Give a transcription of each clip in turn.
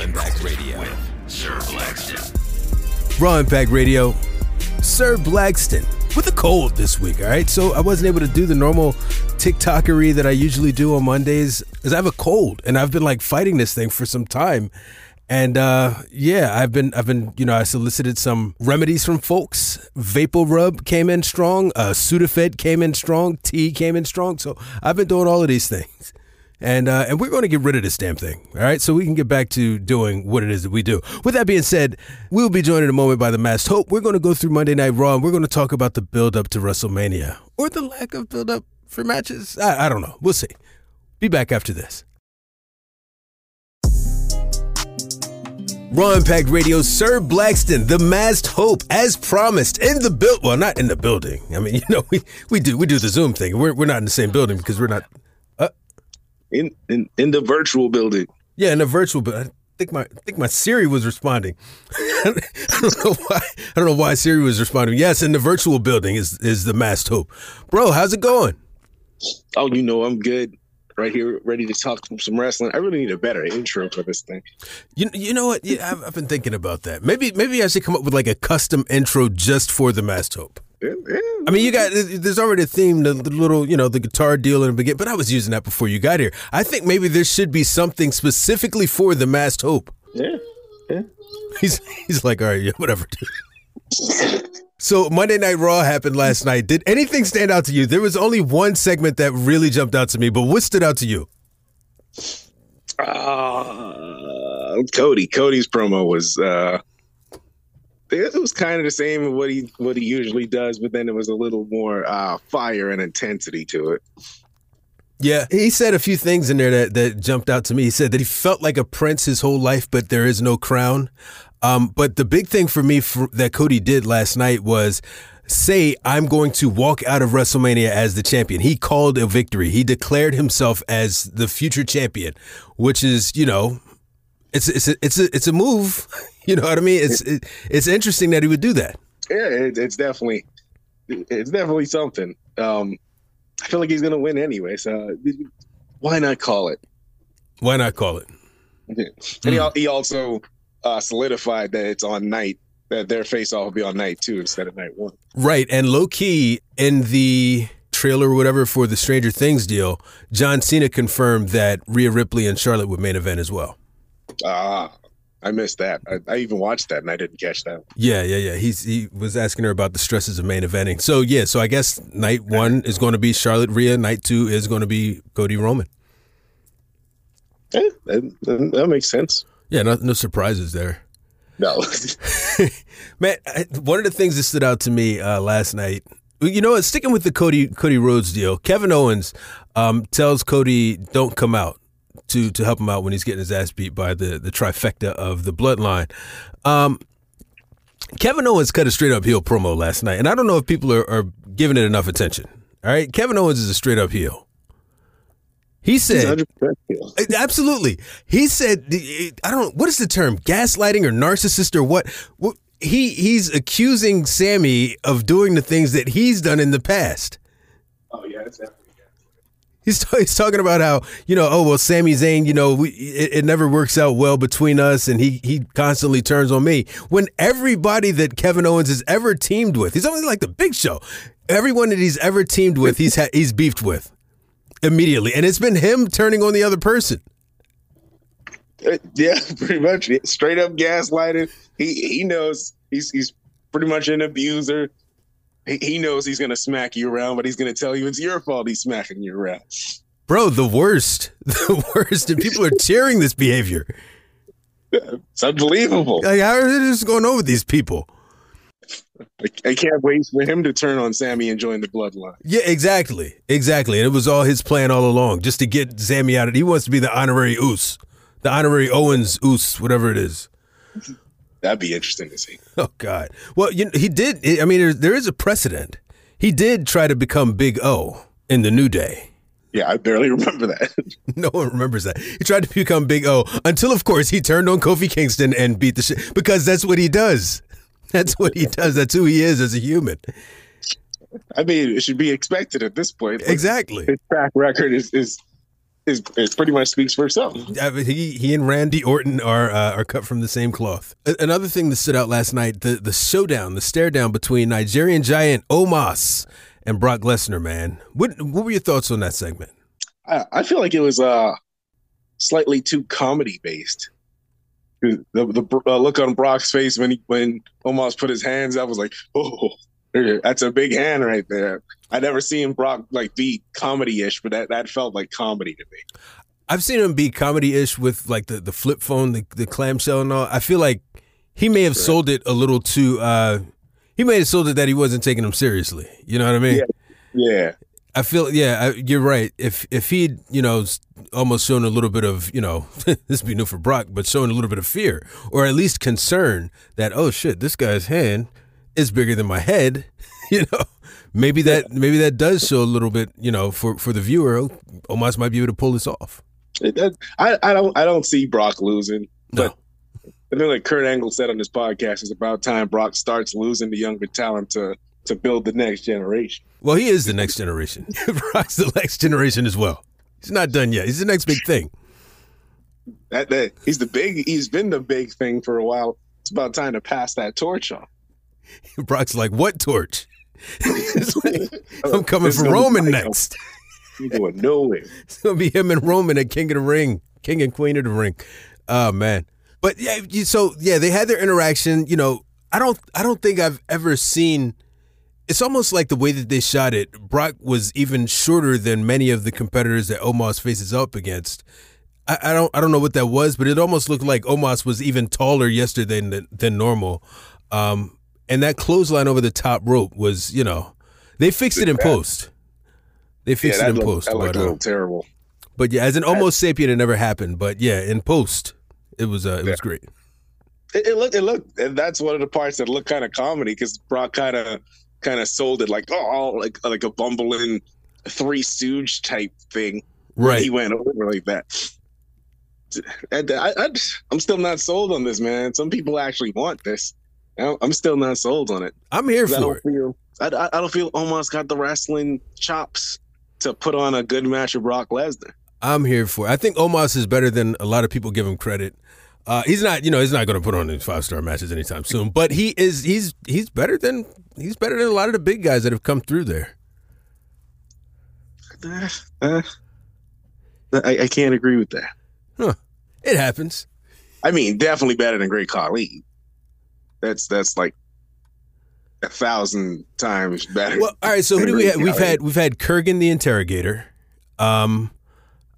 Raw Impact Radio with Sir Blackston. Raw Impact Radio, Sir Blackston with a cold this week, all right? So I wasn't able to do the normal TikTokery that I usually do on Mondays because I have a cold and I've been like fighting this thing for some time. And uh, yeah, I've been, I've been, you know, I solicited some remedies from folks. VapoRub came in strong. Uh, Sudafed came in strong. Tea came in strong. So I've been doing all of these things and uh, and we're going to get rid of this damn thing. All right, so we can get back to doing what it is that we do. With that being said, we'll be joined in a moment by the Masked Hope. We're going to go through Monday Night Raw, and we're going to talk about the build up to WrestleMania or the lack of build up for matches. I, I don't know. We'll see. Be back after this. Raw Impact Radio, Sir Blackston, the masked hope, as promised, in the build. Well, not in the building. I mean, you know, we, we do we do the Zoom thing. We're we're not in the same building because we're not in in, in the virtual building. Yeah, in the virtual but I think my I think my Siri was responding. I don't know why. I don't know why Siri was responding. Yes, in the virtual building is is the masked hope, bro. How's it going? Oh, you know I'm good. Right here, ready to talk some wrestling. I really need a better intro for this thing. You you know what? Yeah, I've, I've been thinking about that. Maybe maybe I should come up with like a custom intro just for the masked hope. I mean, you got there's already a theme, the, the, little, you know, the guitar deal in the beginning, but I was using that before you got here. I think maybe there should be something specifically for the masked hope. Yeah, yeah. He's he's like, all right, yeah, whatever. so Monday Night Raw happened last night. Did anything stand out to you? There was only one segment that really jumped out to me, but what stood out to you? Uh, Cody. Cody's promo was uh it was kind of the same of what he what he usually does, but then it was a little more uh, fire and intensity to it. Yeah, he said a few things in there that, that jumped out to me. He said that he felt like a prince his whole life, but there is no crown. Um, but the big thing for me for, that Cody did last night was say, I'm going to walk out of WrestleMania as the champion. He called a victory. He declared himself as the future champion, which is, you know, it's it's a, it's a it's a move. You know what I mean? It's it, it's interesting that he would do that. Yeah, it, it's definitely it's definitely something. Um, I feel like he's gonna win anyway, so why not call it? Why not call it? Yeah. And mm. he, he also uh, solidified that it's on night that their face off will be on night two instead of night one. Right, and low key in the trailer or whatever for the Stranger Things deal, John Cena confirmed that Rhea Ripley and Charlotte would main event as well. Ah, I missed that. I, I, even watched that and I didn't catch that. Yeah, yeah, yeah. He's he was asking her about the stresses of main eventing. So yeah, so I guess night one is going to be Charlotte Rhea. Night two is going to be Cody Roman. Yeah, that, that makes sense. Yeah, no, no surprises there. No, man. One of the things that stood out to me uh, last night. You know what? Sticking with the Cody Cody Rhodes deal, Kevin Owens um, tells Cody, "Don't come out." To to help him out when he's getting his ass beat by the the trifecta of the bloodline. Um, Kevin Owens cut a straight up heel promo last night, and I don't know if people are, are giving it enough attention. All right, Kevin Owens is a straight up heel. He said, absolutely. He said, I don't. What is the term? Gaslighting or narcissist or what? what he he's accusing Sami of doing the things that he's done in the past. Oh yeah, that's He's, he's talking about how you know oh well Sami Zayn you know we, it, it, never works out well between us and he he constantly turns on me. When everybody that Kevin Owens has ever teamed with he's only like the Big Show. Everyone that he's ever teamed with he's ha- he's beefed with immediately. And it's been him turning on the other person. Uh, yeah, pretty much. Straight up gaslighting. He he knows. He's he's pretty much an abuser he knows he's going to smack you around, but he's going to tell you it's your fault he's smacking you around. Bro, the worst. The worst. And people are cheering this behavior. It's unbelievable. Like, how are they just going on with these people? I can't wait for him to turn on Sami and join the bloodline. Yeah, exactly. Exactly. And it was all his plan all along, just to get Sami out of it. He wants to be the honorary Uce, the honorary Owens Uce, whatever it is. That'd be interesting to see. Oh God. Well, you know, he did. I mean, there, there is a precedent. He did try to become Big O in the New Day. Yeah, I barely remember that. no one remembers that. He tried to become Big O until, of course, he turned on Kofi Kingston and beat the shit because that's what he does. That's what he does. That's who he is as a human. I mean, it should be expected at this point. Exactly. His track record is is is, it pretty much speaks for itself. I mean, he he and Randy Orton are uh, are cut from the same cloth. Another thing that stood out last night the the showdown, the stare down between Nigerian giant Omos and Brock Lesnar. Man, what what were your thoughts on that segment? I, I feel like it was uh slightly too comedy based. The the uh, look on Brock's face when he when Omos put his hands up was like, oh, that's a big hand right there. I never seen Brock like be comedy ish, but that that felt like comedy to me. I've seen him be comedy ish with like the the flip phone, the the clamshell, and all. I feel like he may have sold it a little too. uh He may have sold it that he wasn't taking him seriously. You know what I mean? Yeah. Yeah. I feel yeah, I, you're right. If if he'd you know almost shown a little bit of you know this be new for Brock, but showing a little bit of fear or at least concern that oh shit, this guy's hand is bigger than my head, you know, maybe that maybe that does show a little bit you know for for the viewer. Omos might be able to pull this off. It, I I don't I don't see Brock losing, but. No. I think like Kurt Angle said on this podcast, it's about time Brock starts losing the younger talent to to build the next generation. Well, he is the next generation. Brock's the next generation as well. He's not done yet. He's the next big thing. That, that he's the big. He's been the big thing for a while. It's about time to pass that torch on. Brock's like, what torch? like, I'm coming for Roman next. He's going nowhere. It's gonna be him and Roman at King of the Ring, King and Queen of the Ring. Oh man. But yeah, so yeah, they had their interaction. You know, I don't, I don't think I've ever seen it's almost like the way that they shot it. Brock was even shorter than many of the competitors that Omos faces up against. I, I, don't I don't know what that was, but it almost looked like Omos was even taller yesterday than than normal. Um, and that clothesline over the top rope was, you know, they fixed it in post. They fixed yeah, it in looked, post. That looked but, a little uh, terrible. But yeah, as an almost sapien, it never happened. But yeah, in post, it was uh, it Yeah. was great. It, it looked, it looked, and that's one of the parts that looked kind of comedy because Brock kind of, kind of sold it like, oh, like like a bumbling three stooge type thing. Right. He went over like that. And I, I, I'm still not sold on this, man. Some people actually want this. I'm still not sold on it. I'm here for it. feel, I, I don't feel Omos got the wrestling chops to put on a good match with Brock Lesnar. I'm here for it. I think Omos is better than a lot of people give him credit. Uh, he's not, you know, he's not going to put on these five star matches anytime soon. But he is, he's, he's better than, he's better than a lot of the big guys that have come through there. Uh, uh, I, I can't agree with that. It happens. I mean, definitely better than Great Khali. That's that's like a thousand times better. Well, all right. So who do we have? We've had, we've had Kurrgan the Interrogator. Um,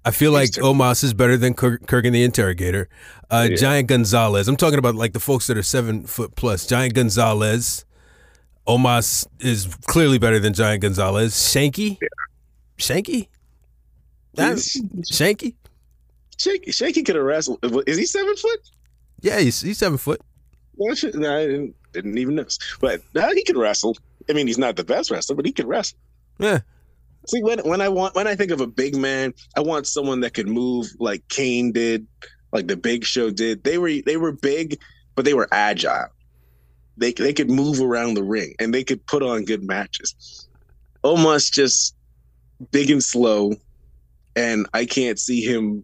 I feel like Omos is better than Kur- Kurrgan the Interrogator. Uh, Yeah. Giant Gonzalez. I'm talking about like the folks that are seven foot plus. Giant Gonzalez. Omos is clearly better than Giant Gonzalez. Shanky. Shanky. That- Shanky. Shaky, Shaky could have wrestled. Is he seven foot? Yeah, he's he's seven foot. Shit, no, I didn't, didn't even notice. But he could wrestle. I mean, he's not the best wrestler, but he could wrestle. Yeah. See, when when I want when I think of a big man, I want someone that could move like Kane did, like the Big Show did. They were they were big, but they were agile. They they could move around the ring and they could put on good matches. Omos just big and slow, and I can't see him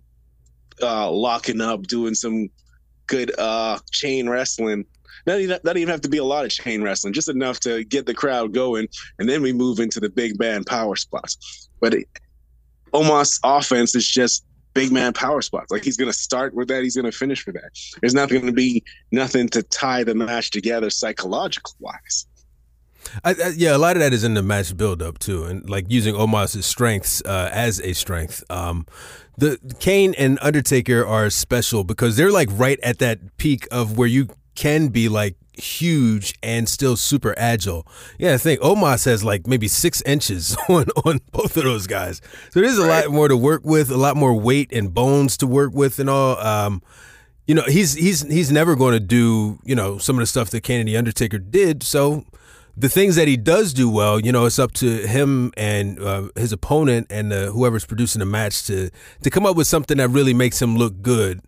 uh, locking up, doing some good uh, chain wrestling. Not even, not even have to be a lot of chain wrestling, just enough to get the crowd going, and then we move into the big man power spots. But it, Omos' offense is just big man power spots. Like he's going to start with that, he's going to finish with that. There's not going to be nothing to tie the match together psychological wise. I, I, yeah, a lot of that is in the match buildup too, and like using Omos' strengths uh, as a strength. Um, the Kane and Undertaker are special because they're like right at that peak of where you can be like huge and still super agile. Yeah, I think Omos has like maybe six inches on on both of those guys, so there's a lot more to work with, a lot more weight and bones to work with, and all. Um, you know, he's he's he's never going to do you know some of the stuff that Kane and the Undertaker did. So the things that he does do well, you know, it's up to him and uh, his opponent and uh, whoever's producing the match to to come up with something that really makes him look good,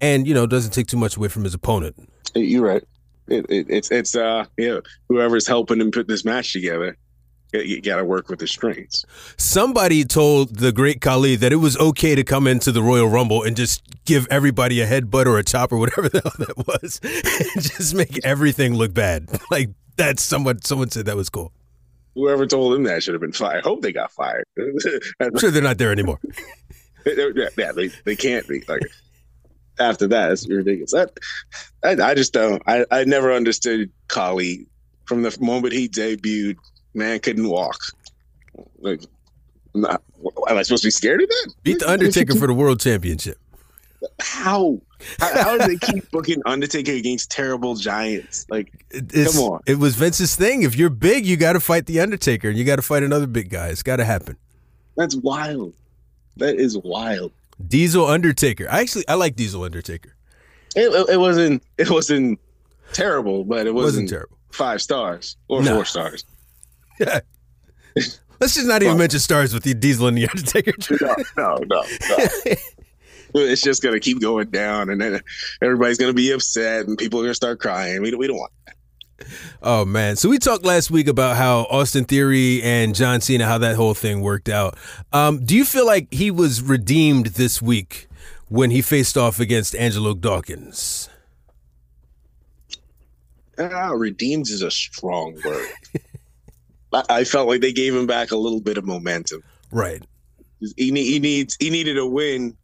and you know doesn't take too much away from his opponent. You're right. It, it, it's it's uh yeah whoever's helping him put this match together. You got to work with the strengths. Somebody told the great Khali that it was okay to come into the Royal Rumble and just give everybody a headbutt or a chop or whatever the hell that was, and just make everything look bad. Like that's someone. Someone said that was cool. Whoever told them that should have been fired. I hope they got fired. I'm sure they're not there anymore. yeah, they, they can't be like after that. It's ridiculous. That, I, I just don't. I, I never understood Khali from the moment he debuted. Man couldn't walk. Like, not, am I supposed to be scared of that? Beat the Undertaker for the World Championship. How? How, how do they keep booking Undertaker against terrible giants? Like, it's, come on. It was Vince's thing. If you're big, you got to fight the Undertaker. And you got to fight another big guy. It's got to happen. That's wild. That is wild. Diesel Undertaker. I actually I like Diesel Undertaker. It, it, it wasn't it wasn't terrible, but it wasn't, wasn't terrible. Five stars or No. four stars. Let's just not even mention stars with the Diesel and the Undertaker. No, no, no, no. it's just gonna keep going down, and then everybody's gonna be upset, and people are gonna start crying. We don't, we don't want. That. Oh man! So we talked last week about how Austin Theory and John Cena, how that whole thing worked out. Um, do you feel like he was redeemed this week when he faced off against Angelo Dawkins? Ah, redeemed is a strong word. I, felt like they gave him back a little bit of momentum. Right. He, he needs he needed a win.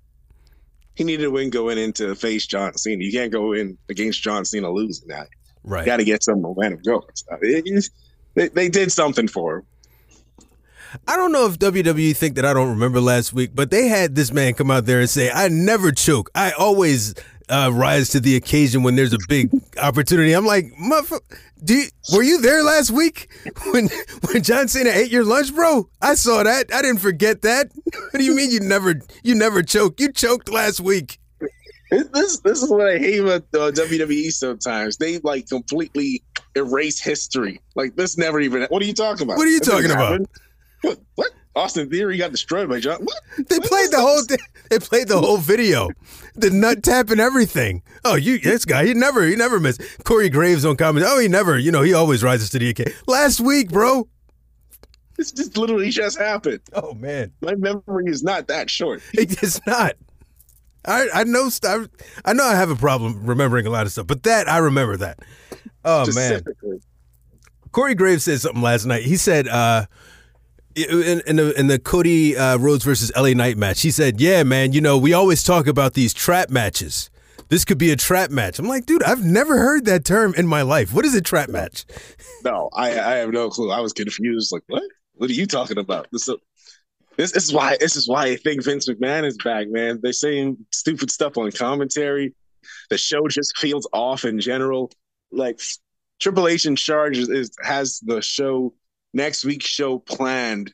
He needed a win going into face John Cena. You can't go in against John Cena losing that. Right. got to get some momentum going. So it is- they, they did something for him. I don't know if WWE think that I don't remember last week, but they had this man come out there and say, "I never choke. I always uh, rise to the occasion when there's a big opportunity." I'm like, "Motherfucker, do you, were you there last week when when John Cena ate your lunch, bro? I saw that. I didn't forget that. What do you mean you never you never choked? You choked last week." This this, this is what I hate about uh, WWE. Sometimes they like completely erase history. Like this never even. What are you talking about? What are you didn't talking about? happen. What? Austin Theory got destroyed by John. What? They What played the whole this? they played the whole video, the nut tap and everything. Oh, you this guy, he never he never missed. Corey Graves on comment. Oh, he never, you know, he always rises to the occasion. Last week, bro. This just literally just happened. Oh man, My memory is not that short. it's not. I I know stuff. I know I have a problem remembering a lot of stuff, but that I remember that. Oh man, Specifically. Corey Graves said something last night. He said, uh, in, in the in the Cody uh, Rhodes versus LA Knight match, he said, "Yeah, man, you know we always talk about these trap matches. This could be a trap match." I'm like, dude, I've never heard that term in my life. What is a trap match? No, I I have no clue. I was confused. Like what? What are you talking about? This this, this is why this is why I think Vince McMahon is back, man. They're saying stupid stuff on commentary. The show just feels off in general. Like Triple H in charge is has the show next week's show planned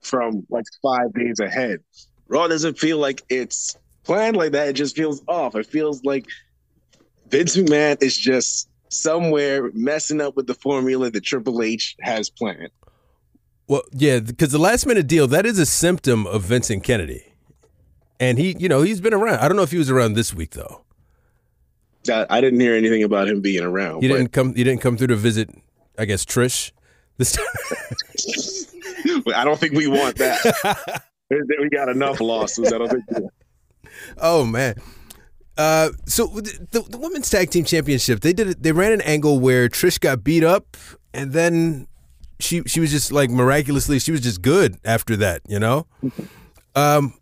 from like five days ahead. Raw doesn't feel like it's planned like that. It just feels off. It feels like Vince McMahon is just somewhere messing up with the formula that Triple H has planned. Well, yeah, because the last minute deal that is a symptom of Vincent Kennedy, and he, you know, he's been around. I don't know if he was around this week though. I, I didn't hear anything about him being around. He didn't come. He didn't come through to visit. I guess Trish. This. I don't think we want that. we got enough losses. I don't think. Oh man. Uh, so the, the, women's tag team championship, they did it. They ran an angle where Trish got beat up, and then she she was just like miraculously, she was just good after that. You know. Um,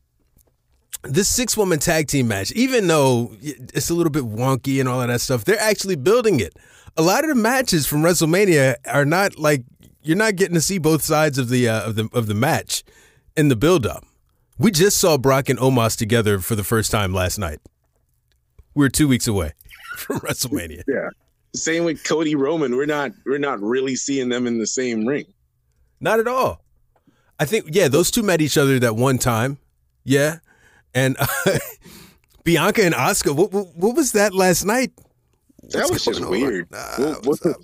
this six woman tag team match, even though it's a little bit wonky and all of that stuff, they're actually building it. A lot of the matches from WrestleMania are not like you're not getting to see both sides of the uh, of the of the match in the build up. We just saw Brock and Omos together for the first time last night. We're two weeks away from WrestleMania. Yeah. Same with Cody Roman. We're not. We're not really seeing them in the same ring. Not at all. I think yeah, those two met each other that one time. Yeah, and uh, Bianca and Asuka. What, what what was that last night? That was just weird. Nah, what, what, up?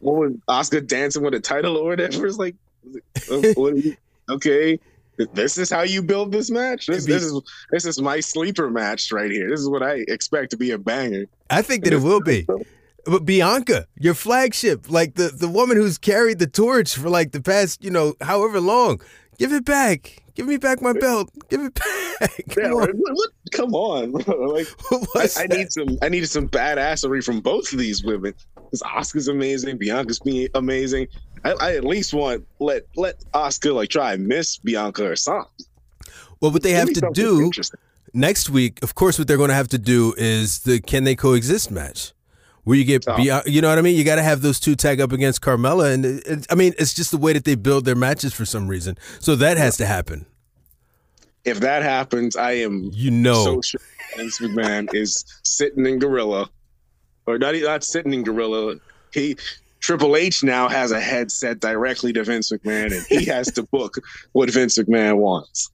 what was Asuka dancing with a title or whatever? It's like, oh, what you- okay, this is how you build this match. This, this is this is my sleeper match right here. This is what I expect to be a banger. I think that it will be. But Bianca, your flagship, like the the woman who's carried the torch for like the past, you know, however long. Give it back. Give me back my belt. Give it back. Come Yeah, on. what, what- come on. Like I, I need some I needed some badassery from both of these women. Because Asuka's amazing, Bianca's being amazing. I, I at least want let let Asuka like try and miss Bianca or something. Well, what they have to do next week, of course, what they're going to have to do is the can they coexist match, where you get, Oh. Bian- you know what I mean? You got to have those two tag up against Carmella, and it, it- I mean, it's just the way that they build their matches for some reason. So that has to happen. If that happens, I am You know, so sure Vince McMahon is sitting in Gorilla, or not not sitting in Gorilla. He Triple H now has a headset directly to Vince McMahon, and he has to book what Vince McMahon wants.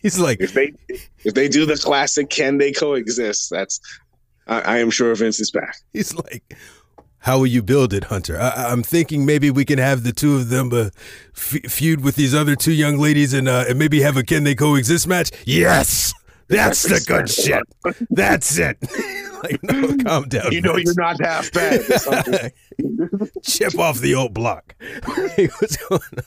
he's like, If they if they do the classic, can they coexist? That's I, I am sure Vince is back. he's like, how will you build it, Hunter? I, I'm thinking maybe we can have the two of them uh, f- feud with these other two young ladies, and uh, and maybe have a can they coexist match. Yes, that's the good shit. That's it. like, no, calm down. You know Vince. you're not half bad. chip off the old block. What's going on?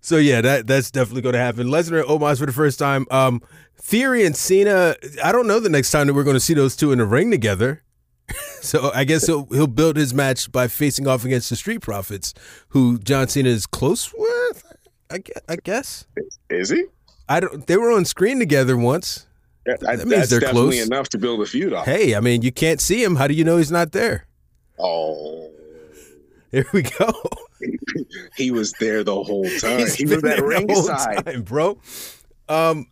So yeah, that that's definitely going to happen. Lesnar and Omos for the first time. Um, Theory and Cena. I don't know the next time that we're going to see those two in the ring together. so I guess he'll he'll build his match by facing off against the Street Profits, who John Cena is close with. I guess. I guess. Is he? I don't. They were on screen together once. I, That means that's they're definitely close. enough to build a feud off. Hey, I mean, you can't see him. How do you know he's not there? Oh, Here we go. he was there the whole time. He's he was at ringside. time, bro. Um,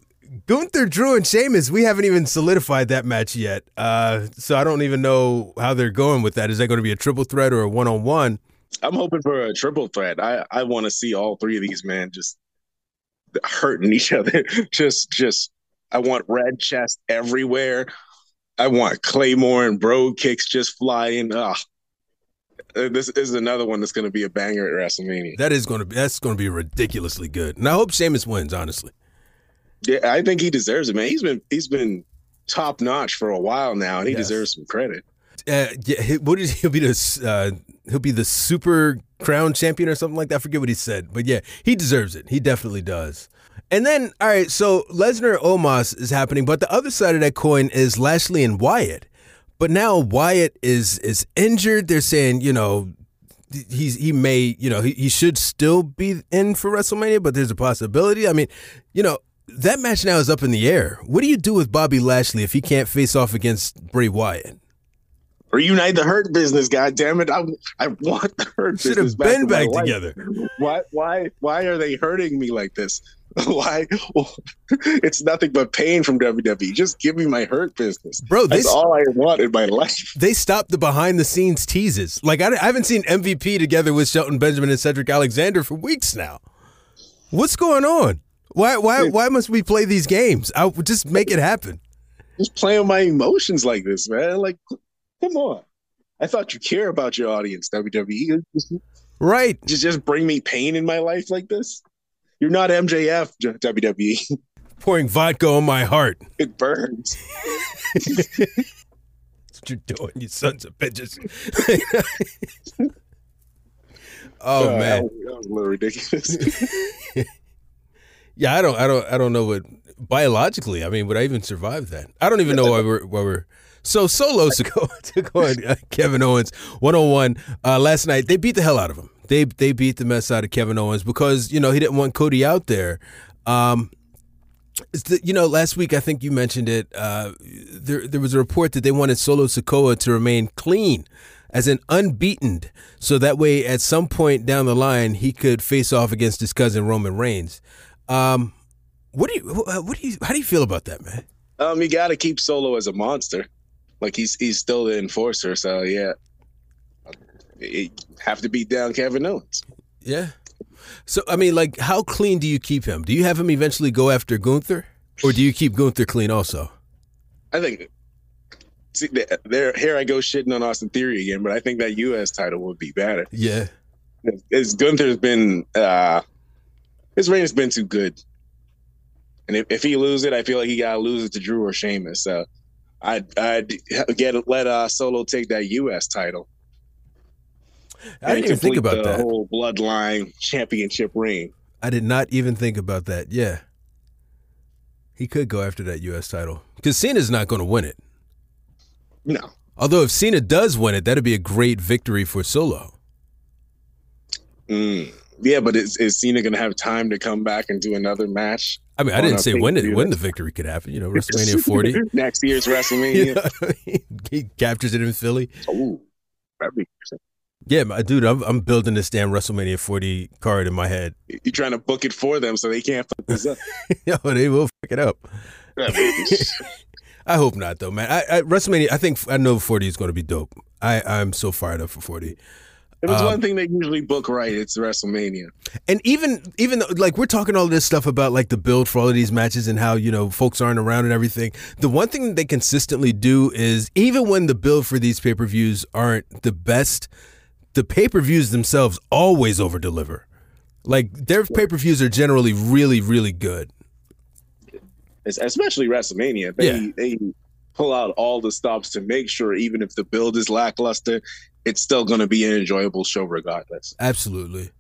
Gunther, Drew, and Sheamus. We haven't even solidified that match yet. Uh, so I don't even know how they're going with that. Is that going to be a triple threat or a one on one? I'm hoping for a triple threat. I, I want to see all three of these men just hurting each other. just just I want red chest everywhere. I want Claymore and Brogue kicks just flying. Ah, Uh, this is another one that's going to be a banger at WrestleMania. That is going to be that's going to be ridiculously good. And I hope Sheamus wins. Honestly, Yeah, I think he deserves it, man. He's been he's been top notch for a while now, and he Yes. deserves some credit. uh, yeah, what is he'll be the uh, he'll be the super crown champion or something like that. I forget what he said, but yeah, he deserves it. He definitely does. And then, all right, so Lesnar Omos is happening, but the other side of that coin is Lashley and Wyatt. But now Wyatt is is injured. They're saying, you know, he's he may, you know, he, he should still be in for WrestleMania, but there's a possibility. I mean, you know, that match now is up in the air. What do you do with Bobby Lashley if he can't face off against Bray Wyatt? Reunite the hurt business, God damn it! I I want the hurt Should business have been my back together. Why why why are they hurting me like this? Why? it's nothing but pain from WWE. Just give me my hurt business. Bro, That's this all I want in my life. they stopped the behind the scenes teases. Like I, I haven't seen MVP together with Shelton Benjamin and Cedric Alexander for weeks now. What's going on? Why why why must we play these games? I just make it happen. Just playing my emotions like this, man. Like, come on. I thought you care about your audience, WWE. Right. just just bring me pain in my life like this. You're not MJF, WWE. Pouring vodka on my heart. It burns. That's what you're doing, you sons of bitches. oh man. that was, that was a little ridiculous. Yeah, I don't, I don't, I don't know what biologically. I mean, would I even survive that? I don't even know why we're, why we're. So solos to go to go on uh, Kevin Owens one on one last night. They beat the hell out of him. They they beat the mess out of Kevin Owens because you know he didn't want Cody out there. Um, you know, last week I think you mentioned it. Uh, there there was a report that they wanted Solo Sikoa to remain clean, as an unbeaten, so that way at some point down the line he could face off against his cousin Roman Reigns. Um, what do you what do you how do you feel about that, man? um, you got to keep Solo as a monster. Like he's he's still the enforcer. So yeah, you have to beat down Kevin Owens. Yeah. So I mean, like, how clean do you keep him? Do you have him eventually go after Gunther, or do you keep Gunther clean also? I think. See, there, here I go shitting on Austin Theory again, but I think that U.S. title would be better. Yeah. As Gunther's been, uh, his reign has been too good, and if, if he lose it, I feel like he gotta lose it to Drew or Sheamus. So I'd I'd get let uh Solo take that U.S. title. I didn't even think about the that. whole bloodline championship reign. I did not even think about that. Yeah. He could go after that U.S. title because Cena's not going to win it. No, Although if Cena does win it, that'd be a great victory for Solo. Mm. Yeah, but is, is Cena gonna have time to come back and do another match? I mean, I didn't oh, say when it. pay-per-view. The victory could happen. You know, WrestleMania 40. next year's You WrestleMania. know, he captures it in Philly. Ooh, that'd be Yeah, my dude, I'm, I'm building this damn WrestleMania 40 card in my head. You're trying to book it for them so they can't fuck this up. Yo, they will fuck it up. I hope not, though, man. I, I WrestleMania. I think I know 40 is going to be dope. I I'm so fired up for 40. If it's Um, one thing they usually book right, it's WrestleMania. And even even though, like we're talking all this stuff about like the build for all of these matches and how you know folks aren't around and everything. The one thing that they consistently do is even when the build for these pay per views aren't the best, the pay per views themselves always over deliver. Like their pay per views are generally really really good. Es- Especially WrestleMania. They Yeah. they pull out all the stops to make sure even if the build is lackluster, it's still gonna be an enjoyable show regardless. Absolutely.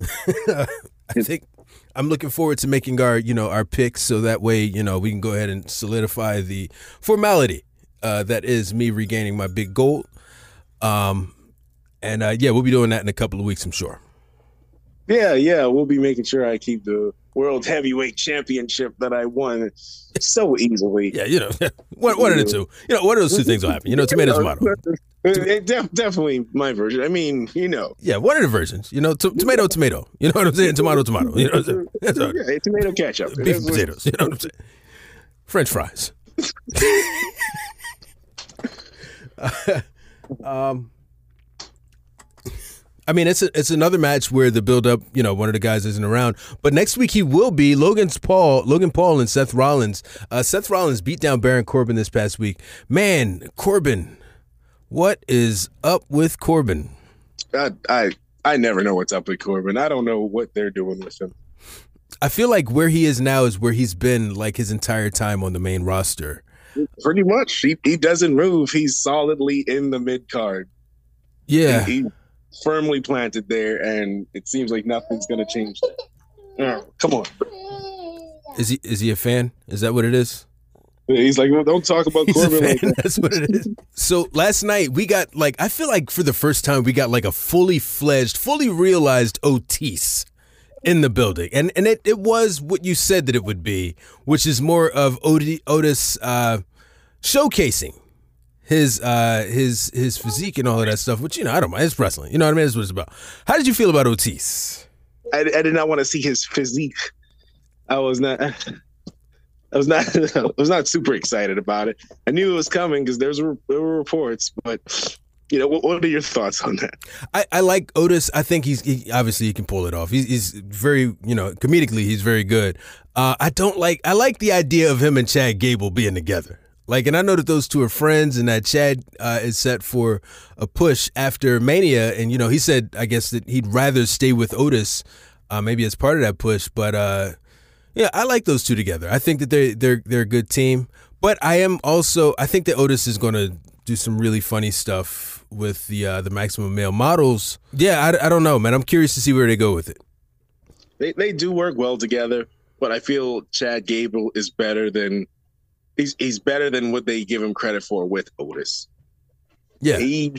I think I'm looking forward to making our, you know, our picks so that way, you know, we can go ahead and solidify the formality uh, that is me regaining my big gold. Um, and uh, yeah, we'll be doing that in a couple of weeks, I'm sure. Yeah, yeah, we'll be making sure I keep the world heavyweight championship that I won so easily. Yeah, you know, what one of the two. You know, one of those two things will happen. You know, tomato, tomato. It def- definitely my version. I mean, you know, Yeah, one of the versions. You know, to- tomato, tomato. You know what I'm saying? Tomato, tomato. You know what I'm saying? That's all. yeah, tomato ketchup. Beef That's and what- potatoes. You know what I'm saying? French fries. um, I mean, it's a, it's another match where the build up, you know, one of the guys isn't around. But next week he will be. Logan's Paul, Logan Paul, and Seth Rollins. Uh, Seth Rollins beat down Baron Corbin this past week. Man, Corbin, what is up with Corbin? I, I I never know what's up with Corbin. I don't know what they're doing with him. I feel like where he is now is where he's been like his entire time on the main roster. Pretty much, he he doesn't move. He's solidly in the mid card. Yeah. He, he firmly planted there, and it seems like nothing's gonna change that. Oh, come on. Is he is he a fan? Is that what it is? He's like, well, don't talk about Corbin like that. That's what it is. So last night we got like I feel like for the first time we got like a fully fledged, fully realized Otis in the building, and and it, it was what you said that it would be, which is more of Oti- Otis uh, showcasing his uh, his his physique and all of that stuff. Which you know I don't mind. It's wrestling. You know what I mean? That's what it's about. How did you feel about Otis? I, I did not want to see his physique. I was not. I was not. I was not super excited about it. I knew it was coming because there's there were reports, but you know, what, what are your thoughts on that? I, I like Otis. I think he's he, obviously he can pull it off. He's, he's very you know comedically he's very good. Uh, I don't like I like the idea of him and Chad Gable being together. Like, and I know that those two are friends, and that Chad uh, is set for a push after Mania. And you know, he said I guess that he'd rather stay with Otis, uh, maybe as part of that push. But uh, yeah, I like those two together. I think that they they're they're a good team. But I am also I think that Otis is going to do some really funny stuff with the uh, the maximum male models. Yeah, I, I don't know, man. I'm curious to see where they go with it. They they do work well together, but I feel Chad Gable is better than he's he's better than what they give him credit for with Otis. Yeah, He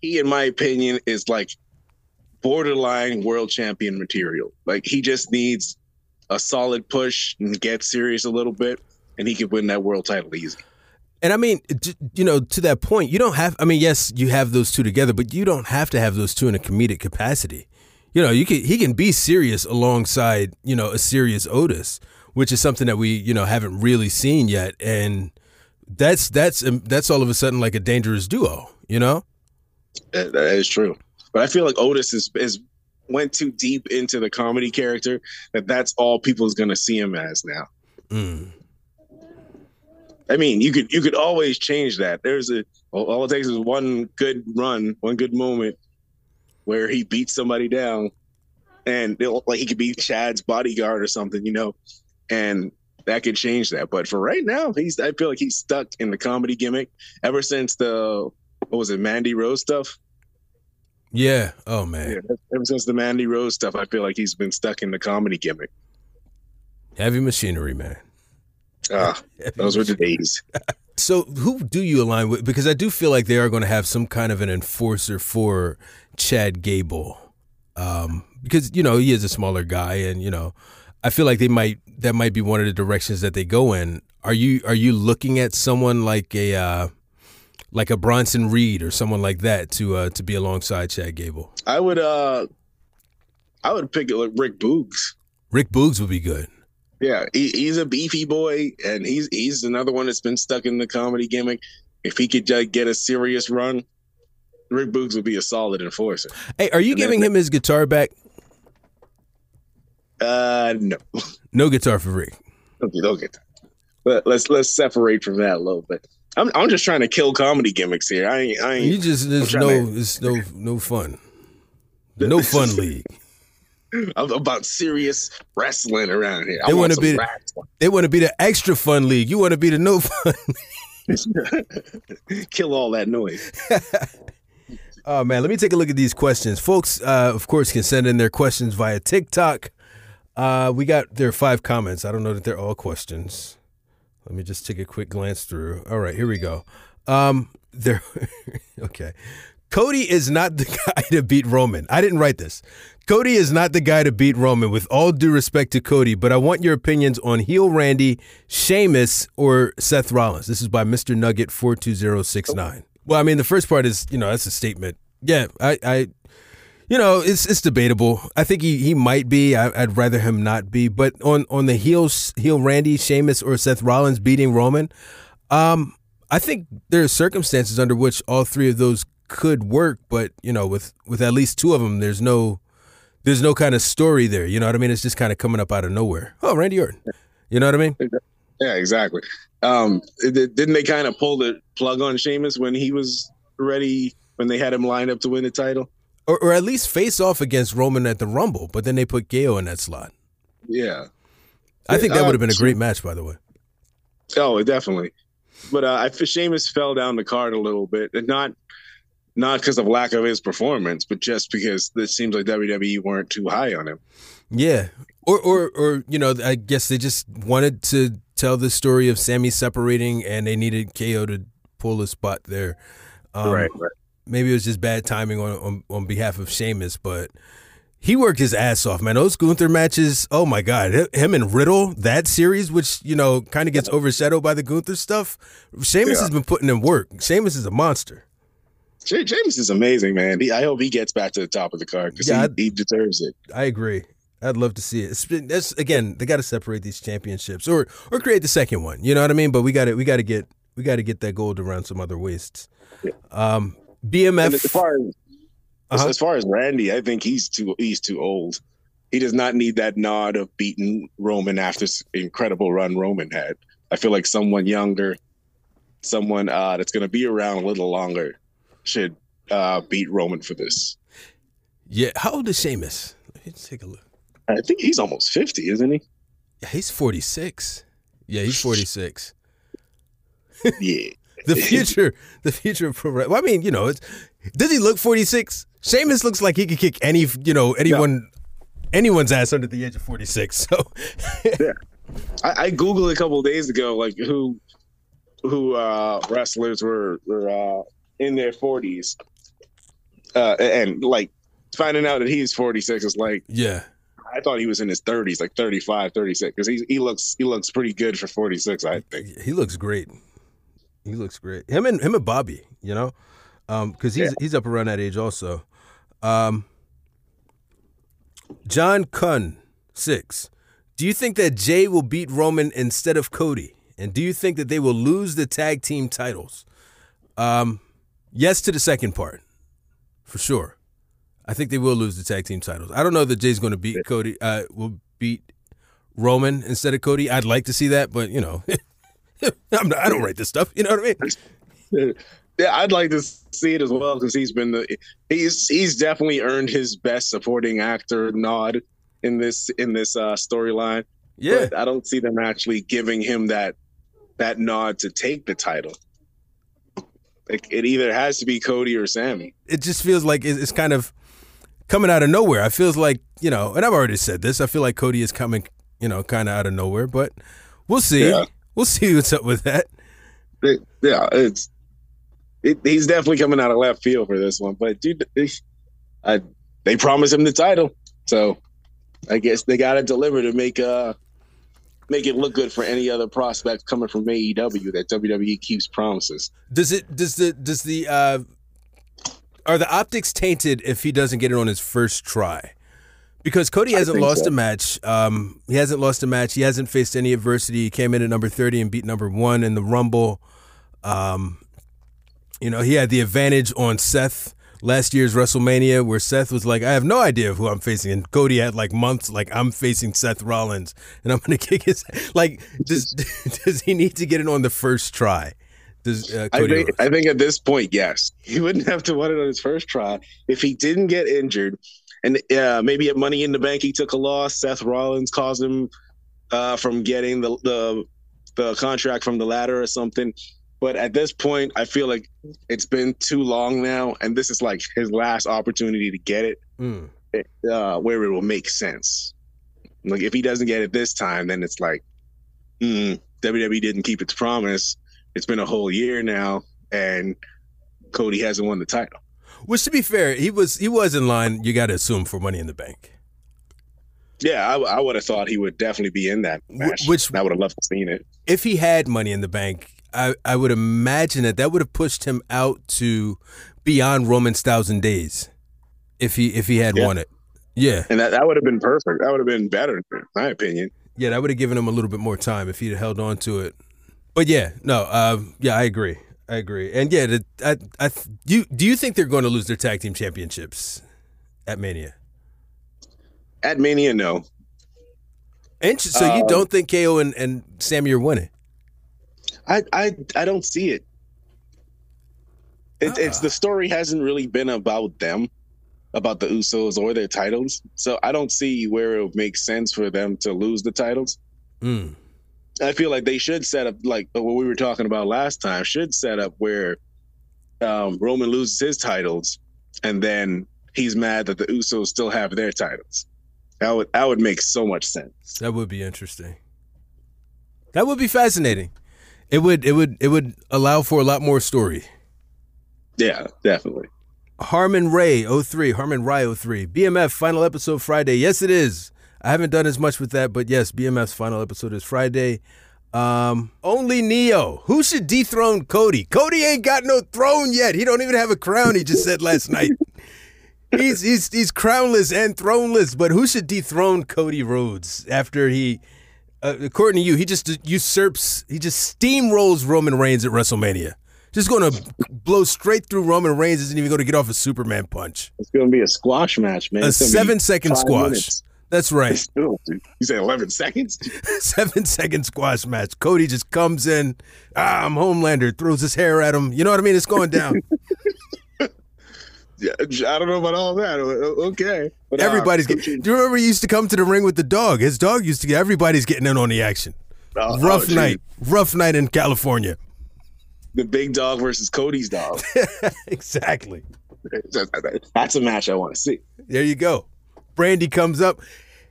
he, in my opinion, is like borderline world champion material. Like he just needs a solid push and get serious a little bit, and he could win that world title easy. and I mean, you know, to that point, you don't have. I mean, yes, you have those two together, but you don't have to have those two in a comedic capacity. You know, you can he can be serious alongside you know a serious Otis, which is something that we you know haven't really seen yet, and that's that's um, that's all of a sudden like a dangerous duo. You know. That that is true, but I feel like Otis is is went too deep into the comedy character that that's all people's gonna see him as now. Mm. I mean, you could you could always change that. There's a all, all it takes is one good run, one good moment where he beats somebody down, and like he could be Chad's bodyguard or something, you know, and that could change that. But for right now, he's I feel like he's stuck in the comedy gimmick ever since the what was it, Mandy Rose stuff. Yeah. Oh man. Yeah, ever since the Mandy Rose stuff, I feel like he's been stuck in the comedy gimmick. Heavy machinery, man. Ah, those were the days. So, who do you align with? Because I do feel like they are going to have some kind of an enforcer for Chad Gable, um, because you know he is a smaller guy, and you know, I feel like they might that might be one of the directions that they go in. Are you are you looking at someone like a uh, like a Bronson Reed or someone like that to uh, to be alongside Chad Gable? I would uh, I would pick it like Rick Boogs. Rick Boogs would be good. Yeah, he, he's a beefy boy, and he's he's another one that's been stuck in the comedy gimmick. If he could uh, get a serious run, Rick Boogs would be a solid enforcer. Hey, are you And giving him his guitar back? Uh, no, No guitar for Rick. okay, get that. But let's let's separate from that a little bit. I'm I'm just trying to kill comedy gimmicks here. I ain't I ain't You just there's no to- it's no no fun. No fun league. I'm about serious wrestling around here. They want wanna be- rats. They want to be the extra fun league. You want to be the no fun. kill all that noise. Oh man, let me take a look at these questions. Folks, uh, of course, can send in their questions via TikTok. Uh, we got there are five comments. I don't know that they're all questions. Let me just take a quick glance through. All right, here we go. Um, there. okay, Cody is not the guy to beat Roman. I didn't write this. Cody is not the guy to beat Roman. With all due respect to Cody, but I want your opinions on heel Randy, Sheamus, or Seth Rollins. This is by Mr. Nugget four two zero six nine. Well, I mean, the first part is you know that's a statement. Yeah, I, I you know, it's it's debatable. I think he, he might be. I, I'd rather him not be. But on on the heels, heel Randy, Sheamus, or Seth Rollins beating Roman, um, I think there are circumstances under which all three of those could work. But you know, with with at least two of them, there's no there's no kind of story there. You know what I mean? It's just kind of coming up out of nowhere. Oh, Randy Orton. You know what I mean? Yeah, exactly. Um, didn't they kind of pull the plug on Sheamus when he was ready when they had him lined up to win the title? Or or at least face off against Roman at the Rumble. But then they put Gail in that slot. Yeah. I think that Uh, would have been a great match, by the way. Oh, definitely. But uh, I feel Sheamus fell down the card a little bit, and not not because of lack of his performance, but just because it seems like WWE weren't too high on him. Yeah. Or or or you know, I guess they just wanted to tell the story of Sami separating and they needed KO to pull a spot there. Um, right. Maybe it was just bad timing on, on on behalf of Sheamus, but he worked his ass off, man. Those Gunther matches, oh my god, him and Riddle, that series, which you know kind of gets overshadowed by the Gunther stuff. Sheamus Yeah. has been putting in work. Sheamus is a monster. J- James is amazing, man. He, I hope he gets back to the top of the card because Yeah, he, he deserves it. I agree. I'd love to see it. It's been, that's again, they got to separate these championships, or or create the second one. You know what I mean? But we got to we got to get we got to get that gold around some other waists. Yeah. Um, BMF. as far as, Uh-huh. as far as Randy, I think he's too he's too old. He does not need that nod of beating Roman after this incredible run Roman had. I feel like someone younger, someone uh, that's going to be around a little longer, should uh, beat Roman for this. yeah, how old is Sheamus? Let's take a look. I think he's almost fifty, isn't he? Yeah, he's forty six. Yeah, he's forty six. Yeah. The future, the future of pro. wrestling- Well, I mean, you know, it's, does he look forty six? Sheamus looks like he could kick any, you know, anyone, anyone's ass under the age of forty six. So, I, I googled a couple of days ago, like who who uh, wrestlers were were uh, in their forties, uh, and like finding out that he's forty six is like yeah. I thought he was in his 30s, like 35, 36, because he he looks he looks pretty good for 46. I think. He looks great. He looks great. Him and him and Bobby, you know, because he's Yeah. he's up around that age also. Um, John Kunn six. Do you think that Jey will beat Roman instead of Cody? And do you think that they will lose the tag team titles? Um, yes to the second part, for sure. I think they will lose the tag team titles. I don't know that Jey's going to beat Cody. Uh, will beat Roman instead of Cody. I'd like to see that, but you know, I'm not, I don't write this stuff. You know what I mean? Yeah, I'd like to see it as well because he's been the he's he's definitely earned his best supporting actor nod in this in this uh, storyline. Yeah. But I don't see them actually giving him that that nod to take the title. Like it either has to be Cody or Sami. It just feels like it's kind of coming out of nowhere. I feels like you know, and I've already said this. I feel like Cody is coming, you know, kind of out of nowhere. But we'll see. Yeah. We'll see what's up with that. It- yeah, it's it, he's definitely coming out of left field for this one. But dude, they, I, they promised him the title, so I guess they got to deliver to make uh make it look good for any other prospect coming from AEW that WWE keeps promises. Does it? Does the? Does the? uh Are the optics tainted if he doesn't get it on his first try? Because Cody hasn't lost so. a match. Um, he hasn't lost a match. He hasn't faced any adversity. He came in at number thirty and beat number one in the Rumble. Um, you know, he had the advantage on Seth last year's WrestleMania, where Seth was like, "I have no idea who I'm facing," and Cody had like months, like, "I'm facing Seth Rollins, and I'm going to kick his." Like, does does he need to get it on the first try? Does uh, I think, I think at this point, yes, he wouldn't have to win it on his first try if he didn't get injured, and uh, maybe at Money in the Bank he took a loss. Seth Rollins caused him uh, from getting the, the the contract from the ladder or something. But at this point, I feel like it's been too long now, and this is like his last opportunity to get it, Mm. uh, where it will make sense. Like if he doesn't get it this time, then it's like, mm, WWE didn't keep its promise. It's been a whole year now, and Cody hasn't won the title. Which, to be fair, he was he was in line. You got to assume for Money in the Bank. Yeah, I, I would have thought he would definitely be in that match. which- I would have loved to seen it. If he had Money in the Bank, I I would imagine that that would have pushed him out to beyond Roman's thousand days. If he if he had Yeah. won it, yeah, And that, that would have been perfect. That would have been better, in my opinion. yeah, that would have given him a little bit more time if he'd held on to it. But yeah, no, uh, yeah, I agree. I agree. And yeah, the, I, I, you, do you think they're going to lose their tag team championships at Mania? At Mania, no. And so you Um, don't think KO and, and Sami are winning? I, I, I don't see it. it It's Ah. the story hasn't really been about them, about the Usos or their titles. So I don't see where it would make sense for them to lose the titles. Mm. I feel like they should set up like what we were talking about last time. Should set up where um, Roman loses his titles, and then he's mad that the Usos still have their titles. That would that would make so much sense. That would be interesting. That would be fascinating. It would it would it would allow for a lot more story. Yeah, definitely. Harmon Ray 03, Harmon Ray 03. BMF final episode Friday. Yes, it is. I haven't done as much with that, but yes, BMF's final episode is Friday. Um, only Neo. Who should dethrone Cody? Cody ain't got no throne yet. He don't even have a crown. He just said last night. He's he's he's crownless and throneless. But who should dethrone Cody Rhodes after he, uh, according to you, he just usurps, he just steamrolls Roman Reigns at WrestleMania. Just going to blow straight through Roman Reigns. Isn't even going to get off a Superman punch. It's going to be a squash match, man. A It's gonna seven second squash. minutes. That's right. Still, dude. You say eleven seconds? seven second squash match. Cody just comes in. Ah, I'm Homelander. Throws his hair at him. You know what I mean? It's going down. Yeah, I don't know about all that. Okay, But, uh, Everybody's Coach- getting. Do you remember he used to come to the ring with the dog? His dog used to get. Everybody's getting in on the action. Oh, Rough oh, night. Rough night in California. The big dog versus Cody's dog. exactly. That's a match I want to see. There you go. Brandi comes up.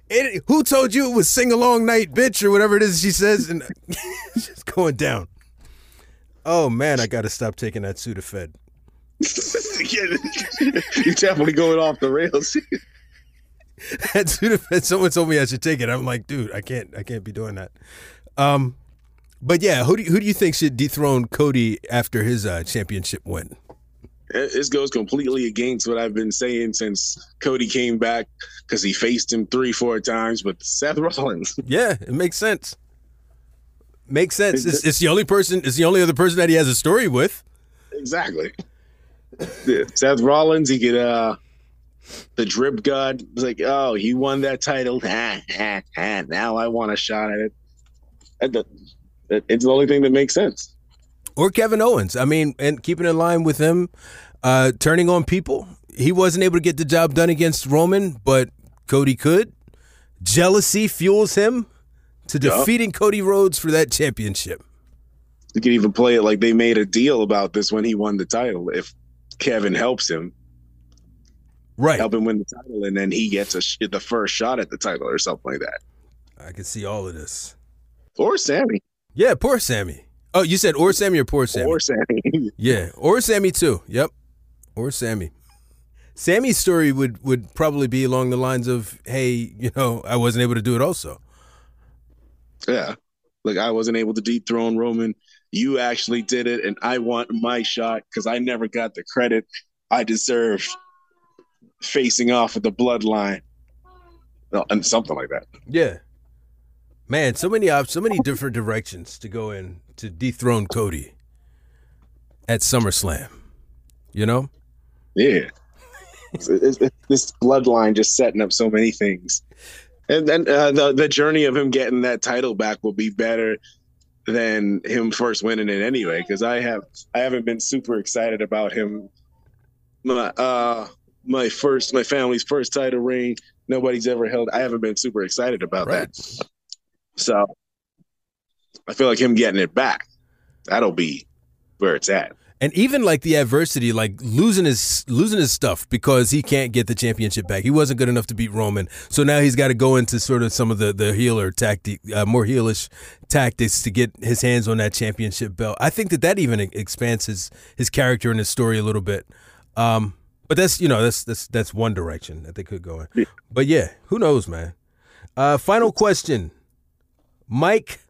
It, who told you it was sing along night, bitch, or whatever it is she says, and just going down. Oh man, I got to stop taking that Sudafed. You're definitely going off the rails. that Sudafed. Someone told me I should take it. I'm like, dude, I can't. I can't be doing that. Um, but yeah, who do you, who do you think should dethrone Cody after his uh, championship win? This goes completely against what I've been saying since Cody came back because he faced him three, four times. But Seth Rollins, Yeah, it makes sense. Makes sense. It's, it's the only person. It's the only other person that he has a story with. exactly. Yeah, Seth Rollins, he could uh the drip god was like, oh, he won that title. Now I want a shot at it. The- it- It's the only thing that makes sense. Or Kevin Owens. I mean, and keeping in line with him, uh, turning on people. He wasn't able to get the job done against Roman, but Cody could. Jealousy fuels him to Yup. defeating Cody Rhodes for that championship. You could even play it like they made a deal about this when he won the title. If Kevin helps him, Right. help him win the title, and then he gets a sh- the first shot at the title or something like that. I can see all of this. Or Sami. Yeah, poor Sami. Oh, you said or Sami or poor Sami? Or Sami. Yeah, or Sami too. Yep, or Sami. Sami's story would would probably be along the lines of, "Hey, you know, I wasn't able to do it." Also, yeah. Like I wasn't able to dethrone Roman. You actually did it, and I want my shot because I never got the credit I deserved facing off with the bloodline. No, and something like that. yeah, man, so many op- so many different directions to go in to dethrone Cody at SummerSlam. You know, Yeah. It's- it's- it's this bloodline just setting up so many things. And then uh, the the journey of him getting that title back will be better than him first winning it anyway. Because I have I haven't been super excited about him. My uh my first my family's first title reign. Nobody's ever held. I haven't been super excited about Right. that. So I feel like him getting it back. That'll be where it's at. and even like the adversity, like losing his losing his stuff because he can't get the championship back. He wasn't good enough to beat Roman, so now he's got to go into sort of some of the the healer tactic, uh, more heelish tactics to get his hands on that championship belt. I think that that even expands his his character and his story a little bit. Um, but that's you know that's that's that's one direction that they could go in. But yeah, who knows, man. Uh, final question, Mike.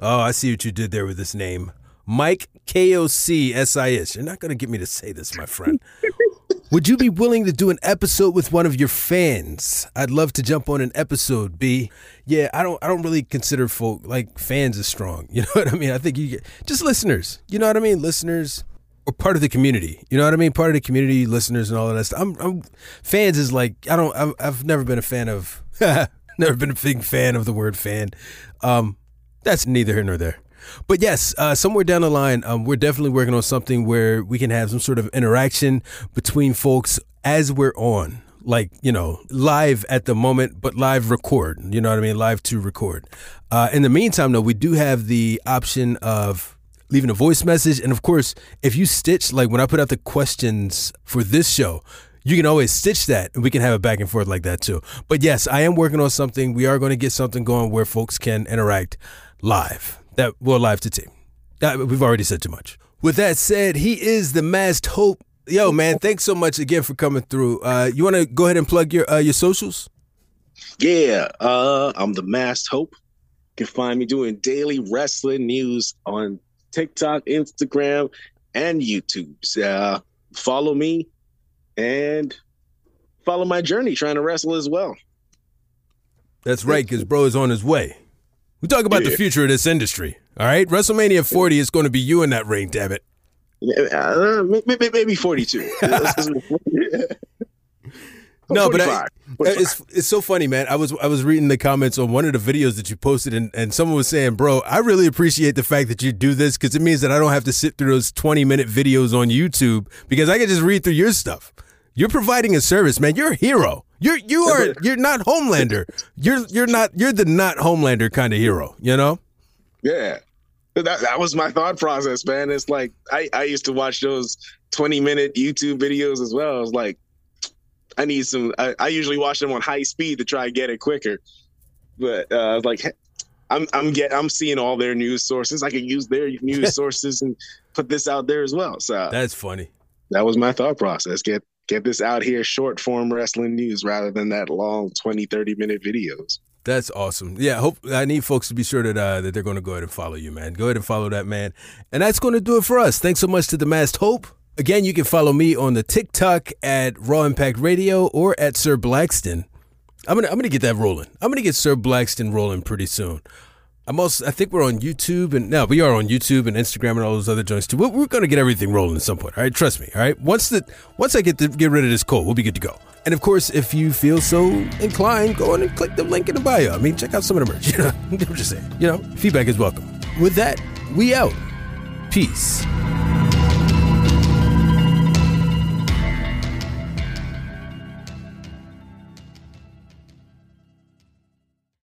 Oh, I see what you did there with this name. Mike KOCSIS. You're not going to get me to say this, my friend. Would you be willing to do an episode with one of your fans? I'd love to jump on an episode, B. Yeah, I don't I don't really consider folk like fans as strong. You know what I mean? I think you get just listeners. You know what I mean? Listeners or part of the community. You know what I mean? Part of the community, listeners and all of that stuff. I'm, I'm fans is like I don't I've, I've never been a fan of never been a big fan of the word fan. Um that's neither here nor there. But yes, uh, somewhere down the line, um, we're definitely working on something where we can have some sort of interaction between folks as we're on, like you know, live at the moment, but live record. You know what I mean? Live to record. Uh, in the meantime, though, we do have the option of leaving a voice message, and of course, if you stitch, like when I put out the questions for this show. You can always stitch that and we can have it back and forth like that too. But yes, I am working on something. We are going to get something going where folks can interact live. That well, live to team. Uh, we've already said too much. With that said, he is the masked hope. Yo, man, thanks so much again for coming through. Uh, you want to go ahead and plug your uh, your socials? Yeah, uh, I'm the Masked Hope. You can find me doing daily wrestling news on TikTok, Instagram, and YouTube. Uh, follow me and follow my journey trying to wrestle as well. That's right, because bro is on his way. We talk about the future of this industry. All right, WrestleMania 40 is going to be you in that ring. Damn it. Uh, maybe, maybe 42. No, but I, it's it's so funny, man. I was I was reading the comments on one of the videos that you posted, and, and someone was saying, "Bro, I really appreciate the fact that you do this because it means that I don't have to sit through those twenty minute videos on YouTube because I can just read through your stuff. You're providing a service, man. You're a hero. You're you are you're not Homelander. You're you're not you're the not Homelander kind of hero. You know? Yeah. That, that was my thought process, man. It's like I, I used to watch those 20 minute YouTube videos as well. I was like, I need some I, I usually watch them on high speed to try and get it quicker. But uh, I was like I'm I'm get I'm seeing all their news sources. I can use their news sources and put this out there as well. So That's funny. that was my thought process. Get get this out here short form wrestling news rather than that long 20, 30 minute videos. That's awesome. Yeah, hope I need folks to be sure that uh, that they're going to go ahead and follow you, man. Go ahead and follow that man, and that's going to do it for us. Thanks so much to the Masked Hope. Again, you can follow me on the TikTok at Raw Impact Radio or at Sir Blackston. I'm gonna I'm gonna get that rolling. I'm gonna get Sir Blackston rolling pretty soon. I'm also I think we're on YouTube and no, we are on YouTube and Instagram and all those other joints too. We're, we're gonna get everything rolling at some point. All right, trust me. All right, once the once I get to get rid of this cold, we'll be good to go. And of course, if you feel so inclined, go on and click the link in the bio. I mean, check out some of the merch. You know, I'm just saying. You know, feedback is welcome. With that, we out. Peace.